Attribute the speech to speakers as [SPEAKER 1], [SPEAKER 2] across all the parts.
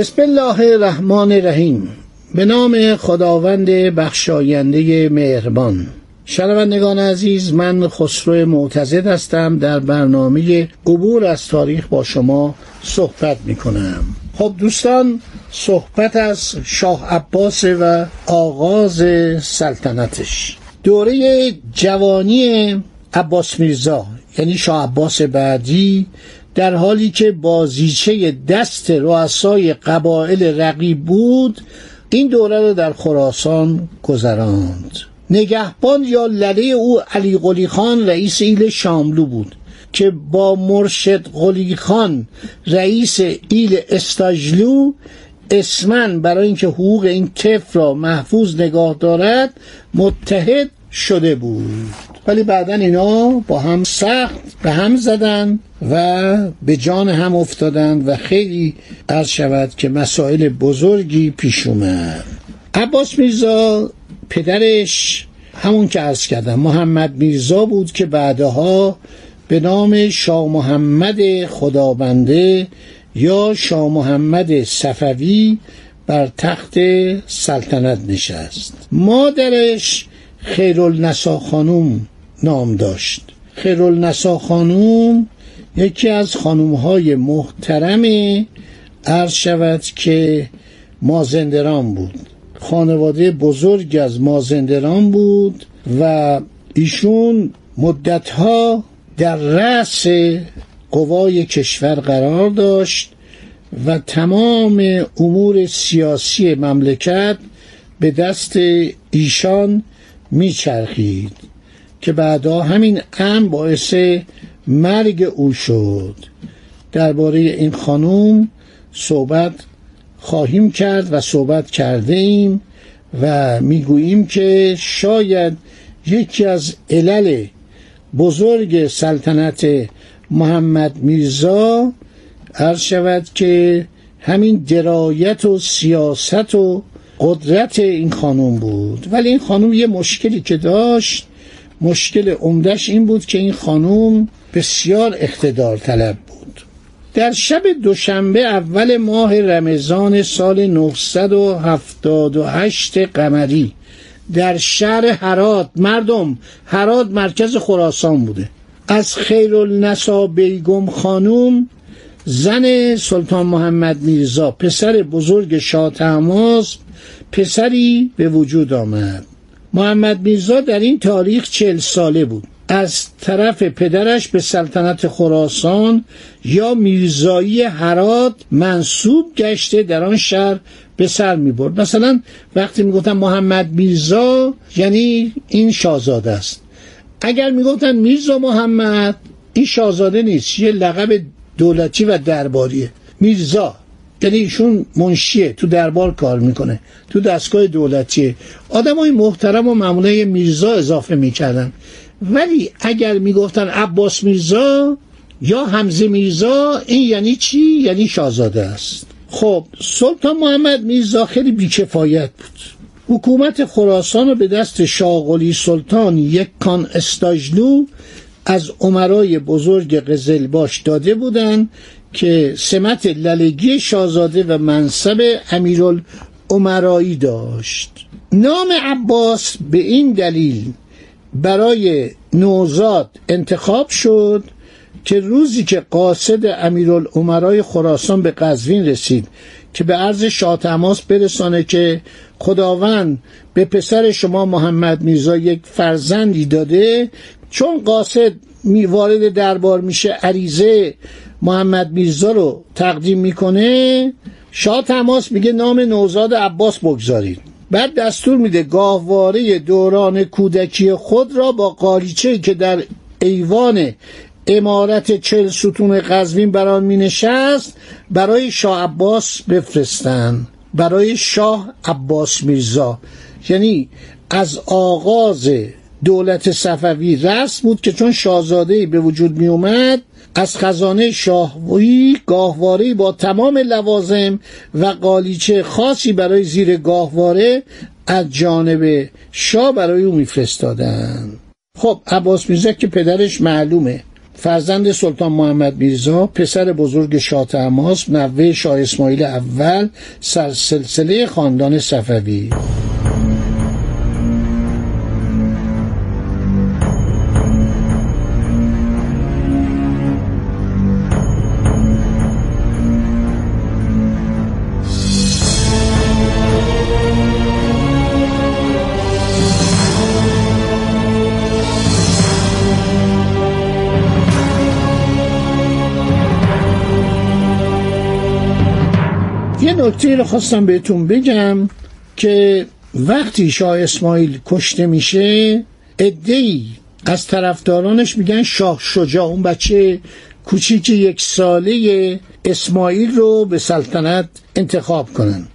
[SPEAKER 1] بسم الله الرحمن الرحیم به نام خداوند بخشاینده مهربان شنوندگان عزیز من خسرو معتزد هستم در برنامه عبور از تاریخ با شما صحبت می کنم خب دوستان صحبت از شاه عباس و آغاز سلطنتش دوره جوانی عباس میرزا یعنی شاه عباس بعدی در حالی که بازیچه دست رؤسای قبایل رقیب بود این دوره را در خراسان گذراند. نگهبان یا لله او علی قلی خان رئیس ایل شاملو بود که با مرشد قلی خان رئیس ایل استاجلو اسمن برای اینکه حقوق این طفل را محفوظ نگاه دارد متحد شده بود. ولی بعدا اینا با هم سخت به هم زدن. و به جان هم افتادن و خیلی عرض شود که مسائل بزرگی پیش اومد. عباس میرزا پدرش همون که عرض کردم محمد میرزا بود که بعدها به نام شاه محمد خدابنده یا شاه محمد صفوی بر تخت سلطنت نشست. مادرش خیرالنسا خانوم نام داشت. خیرالنسا خانوم یکی از خانوم های محترم عرض شود که مازندران بود. خانواده بزرگ از مازندران بود و ایشون مدتها در رأس قوای کشور قرار داشت و تمام امور سیاسی مملکت به دست ایشان میچرخید که بعدا همین ام باعث مرگ او شد. درباره این خانوم صحبت خواهیم کرد و صحبت کرده ایم و می‌گوییم که شاید یکی از علل بزرگ سلطنت محمد میرزا عرض شود که همین درایت و سیاست و قدرت این خانوم بود. ولی این خانوم یه مشکلی که داشت مشکل عمدش این بود که این خانوم بسیار اقتدار طلب بود. در شب دوشنبه اول ماه رمضان سال 978 قمری در شهر هرات مردم هرات مرکز خراسان بوده. از خیرالنسا بیگم خانوم زن سلطان محمد میرزا پسر بزرگ شاه تماس پسری به وجود آمد. محمد میرزا در این تاریخ چل ساله بود. از طرف پدرش به سلطنت خراسان یا میرزایی هرات منصوب گشته در آن شهر به سر می برد مثلا وقتی می‌گفتن محمد میرزا یعنی این شاهزاده است. اگر می‌گفتن میرزا محمد این شاهزاده نیست یه لقب دولتی و درباریه. میرزا. یعنی ایشون منشیه تو دربار کار می‌کنه تو دستگاه دولتیه. آدم های محترم و معموله میرزا اضافه می‌کردن. ولی اگر می‌گفتن عباس میرزا یا حمزه میرزا این یعنی چی؟ یعنی شاهزاده است. خب سلطان محمد میرزا خیلی بیکفایت بود. حکومت خراسان رو به دست شاغلی سلطان یک کان استاجلو از عمرای بزرگ قزلباش داده بودند که سمت للگی شاهزاده و منصب امیرالعمرایی داشت. نام عباس به این دلیل برای نوزاد انتخاب شد که روزی که قاصد امیرالعمرای خراسان به قزوین رسید که به عرض شاه تماس برسانه که خداوند به پسر شما محمد میرزا یک فرزندی داده. چون قاصد وارد دربار میشه عریضه محمد میرزا رو تقدیم می‌کنه. شاه تماس میگه نام نوزاد عباس بگذارید. بعد دستور میده گاهواره دوران کودکی خود را با قالیچه که در ایوان امارت چل ستون قزوین بران می نشست برای شاه عباس بفرستن. برای شاه عباس میرزا. یعنی از آغاز دولت صفوی رسم بود که چون شاهزاده به وجود می اومد از خزانه شاهوی گاهواره با تمام لوازم و قالیچه خاصی برای زیر گاهواره از جانب شاه برای او میفرستادن. خب عباس میرزا که پدرش معلومه. فرزند سلطان محمد میرزا پسر بزرگ شاه تماس نوه شاه اسماعیل اول سلسله خاندان صفوی. نکته رو خواستم بهتون بگم که وقتی شاه اسماعیل کشته میشه ادهی از طرفدارانش میگن شاه شجاع. اون بچه کوچیک یک ساله اسماعیل رو به سلطنت انتخاب کنن.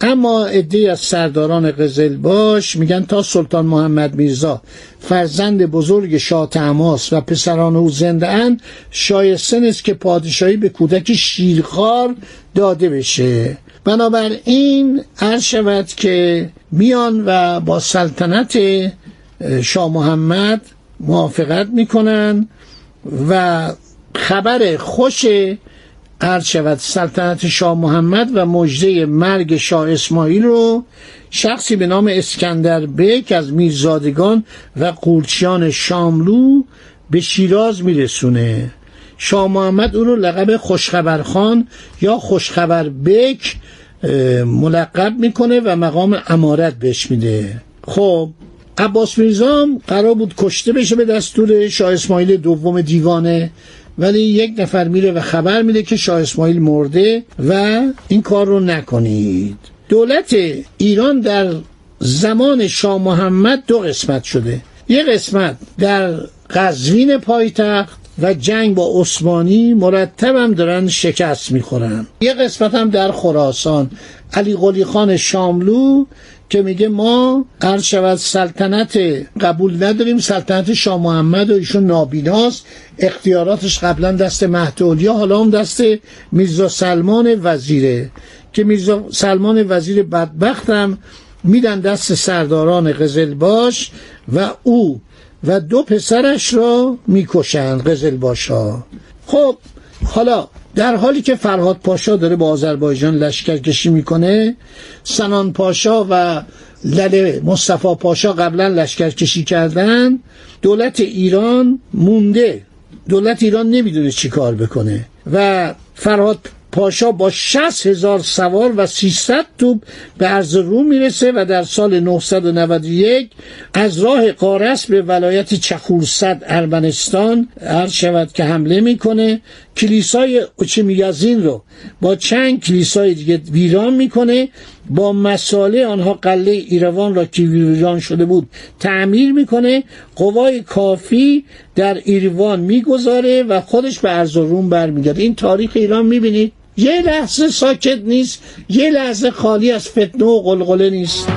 [SPEAKER 1] اما عده از سرداران قزلباش میگن تا سلطان محمد میرزا فرزند بزرگ شاه تماس و پسران او زنده اند شایسته نیست که پادشاهی به کودک شیرخوار داده بشه. بنابراین عرض شود که میان و با سلطنت شاه محمد موافقت می‌کنن و خبر خوش عرض شود سلطنت شاه محمد و مجده مرگ شاه اسماعیل رو شخصی به نام اسکندر بک از میرزادگان و قورچیان شاملو به شیراز میرسونه. شاه محمد او رو لقب خوشخبرخان یا خوشخبر بک ملقب می‌کنه و مقام امارت بهش میده. خب عباس میرزام قرار بود کشته بشه به دستور شاه اسماعیل دوم دیوانه. ولی یک نفر میره و خبر میده که شاه اسماعیل مرده و این کار رو نکنید. دولت ایران در زمان شاه محمد دو قسمت شده. یک قسمت در قزوین پایتخت و جنگ با عثمانی مرتب هم دارن شکست می‌خورن. یه قسمت هم در خراسان. علی قلی خان شاملو که میگه ما عرض شود سلطنت قبول نداریم سلطنت شاه محمد و ایشون نابیناست اختیاراتش قبلا دست مهدولیا حالا هم دست میرزا سلمان وزیره. که میرزا سلمان وزیر بدبختم میدن دست سرداران قزلباش و او و دو پسرش را می‌کشند قزل باشا خب حالا در حالی که فرهاد پاشا داره با آذربایجان لشکرکشی می‌کنه سنان پاشا و لله مصطفی پاشا قبلا لشکرکشی کردن دولت ایران مونده. دولت ایران نمی‌دونه چی کار بکنه. و فرهاد پاشا با 60 هزار سوار و 300 توپ به عرض روم می‌رسه و در سال 991 از راه قارس به ولایت چخورصد ارمنستان عرض شود که حمله می‌کنه. کلیسای اوچمیازین رو با چند کلیسای دیگه ویران می‌کنه با مساله آنها قله ایروان را که ویران شده بود تعمیر می‌کنه. قوای کافی در ایروان می‌گذاره و خودش به ارز روم این تاریخ ایران می‌بینید. یه لحظه ساکت نیست یه لحظه خالی از فتنه و قلقله نیست.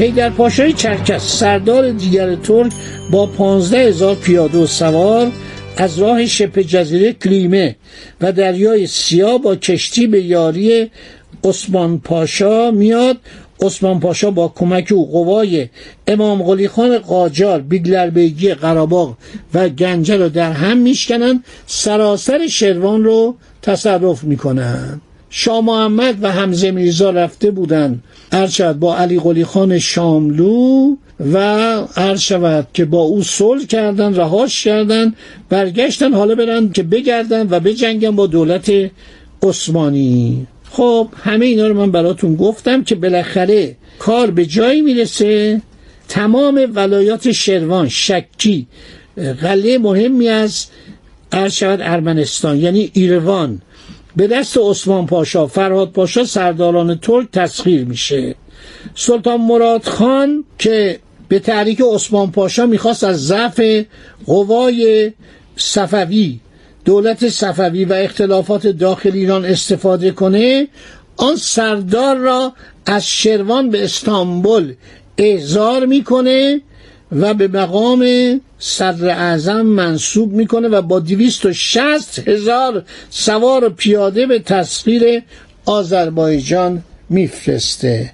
[SPEAKER 1] هیدر پاشای چرکس سردار دیگر ترک با پانزده هزار پیاده و سوار از راه شبه جزیره کلیمه و دریای سیاه با کشتی به یاری عثمان پاشا میاد. عثمان پاشا با کمک او قوای امام قلی خان قاجار بیگلربیگی قراباغ و گنجه رو در هم میشکنن سراسر شروان رو تصرف می‌کنن شاه محمد و حمزه میرزا رفته بودند. عرض با علی قلی خان شاملو و عرض شود که با او صلح کردن رهاش کردن برگشتن حالا برن که بگردن و بجنگن با دولت عثمانی. خب همه اینا رو من براتون گفتم که بالاخره کار به جایی می‌رسه. تمام ولایات شروان شکی قلعه مهمی از عرض شود ارمنستان یعنی ایروان به دست عثمان پاشا فرهاد پاشا سرداران ترک تسخیر میشه. سلطان مراد خان که به تحریک عثمان پاشا می‌خواست از ضعف قوای صفوی دولت صفوی و اختلافات داخل ایران استفاده کنه آن سردار را از شروان به استانبول احضار می‌کنه و به مقام صدر اعظم منصوب می‌کنه و با دویست و شست هزار سوار پیاده به تسخیر آذربایجان میفرسته.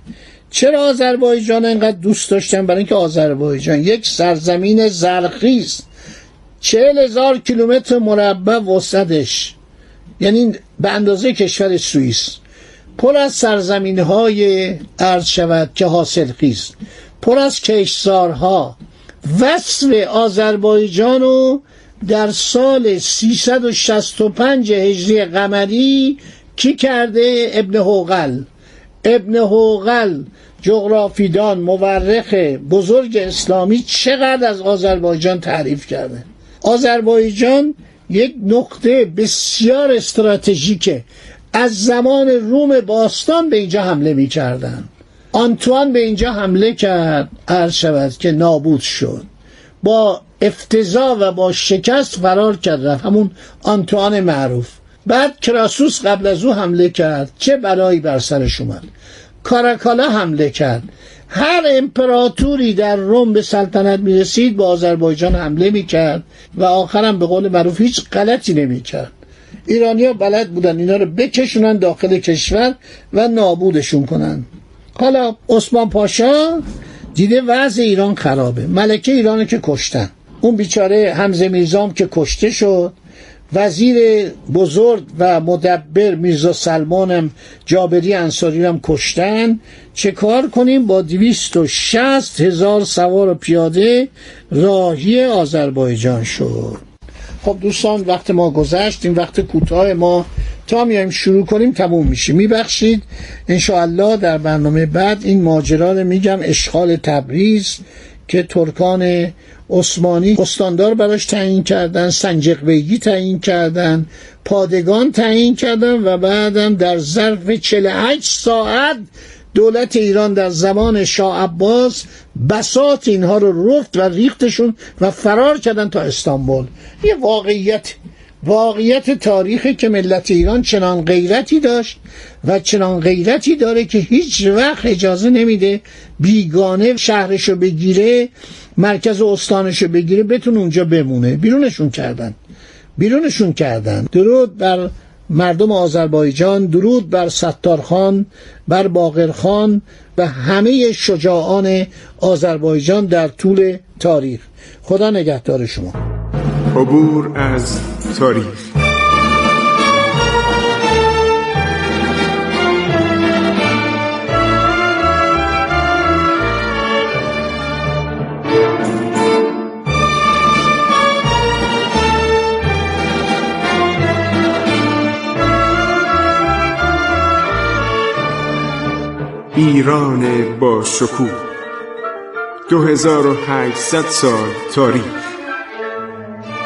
[SPEAKER 1] چرا آذربایجان انقدر دوست داشتن؟ برای اینکه آذربایجان یک سرزمین زرخیز چهل هزار کیلومتر مربع وسطش. یعنی به اندازه کشور سوئیس. پر از سرزمین های عرض شود که حاصل خیز پر از کشزارها وصف آذربایجان رو در سال 365 هجری قمری کی کرده؟ ابن هوغل ابن هوغل جغرافیدان مورخ بزرگ اسلامی چقدر از آذربایجان تعریف کرده؟ آذربایجان یک نقطه بسیار استراتژیکه. از زمان روم باستان به اینجا حمله می کردن. آنتوان به اینجا حمله کرد عرض شود که نابود شد. با افتضا و با شکست فرار کرد رفت همون آنتوان معروف. بعد کراسوس قبل از او حمله کرد چه برایی بر سرش اومد؟ کاراکالا حمله کرد. هر امپراتوری در روم به سلطنت می رسید با آذربایجان حمله می کرد و آخرم به قول معروف هیچ غلطی نمی کرد ایرانیا بلد بودن اینا رو بکشونن داخل کشور و نابودشون کنن. حالا عثمان پاشا دیده وضع ایران خرابه. ملکه ایرانو که کشتن. اون بیچاره همزه میرزام که کشته شد. وزیر بزرگ و مدبر میرزا سلمانم جابری انصاری هم کشتن. چه کار کنیم؟ با دویست و شست هزار سوار و پیاده راهی آذربایجان شد. خب دوستان وقت ما گذشت. این وقت کوتاه ما تا میایم شروع کنیم تموم میشه. میبخشید. انشاءالله در برنامه بعد این ماجرا میگم. اشغال تبریز که ترکان عثمانی استاندار براش تعیین کردن سنجق بیگی تعیین کردن پادگان تعیین کردن و بعدم در ظرف 48 ساعت دولت ایران در زمان شاه عباس بسات اینها رو رفت و ریختشون و فرار کردن تا استانبول. یه واقعیت واقعیت تاریخی که ملت ایران چنان غیرتی داشت و چنان غیرتی داره که هیچ وقت اجازه نمیده بیگانه شهرشو بگیره مرکز استانشو بگیره بتون اونجا بمونه. بیرونشون کردن. بیرونشون کردن. درود بر مردم آذربایجان درود بر ستارخان بر باقرخان و همه شجاعان آذربایجان در طول تاریخ. خدا نگهدار شما.
[SPEAKER 2] عبور از تاریخ ایران با شکوه. 2800 سال تاریخ.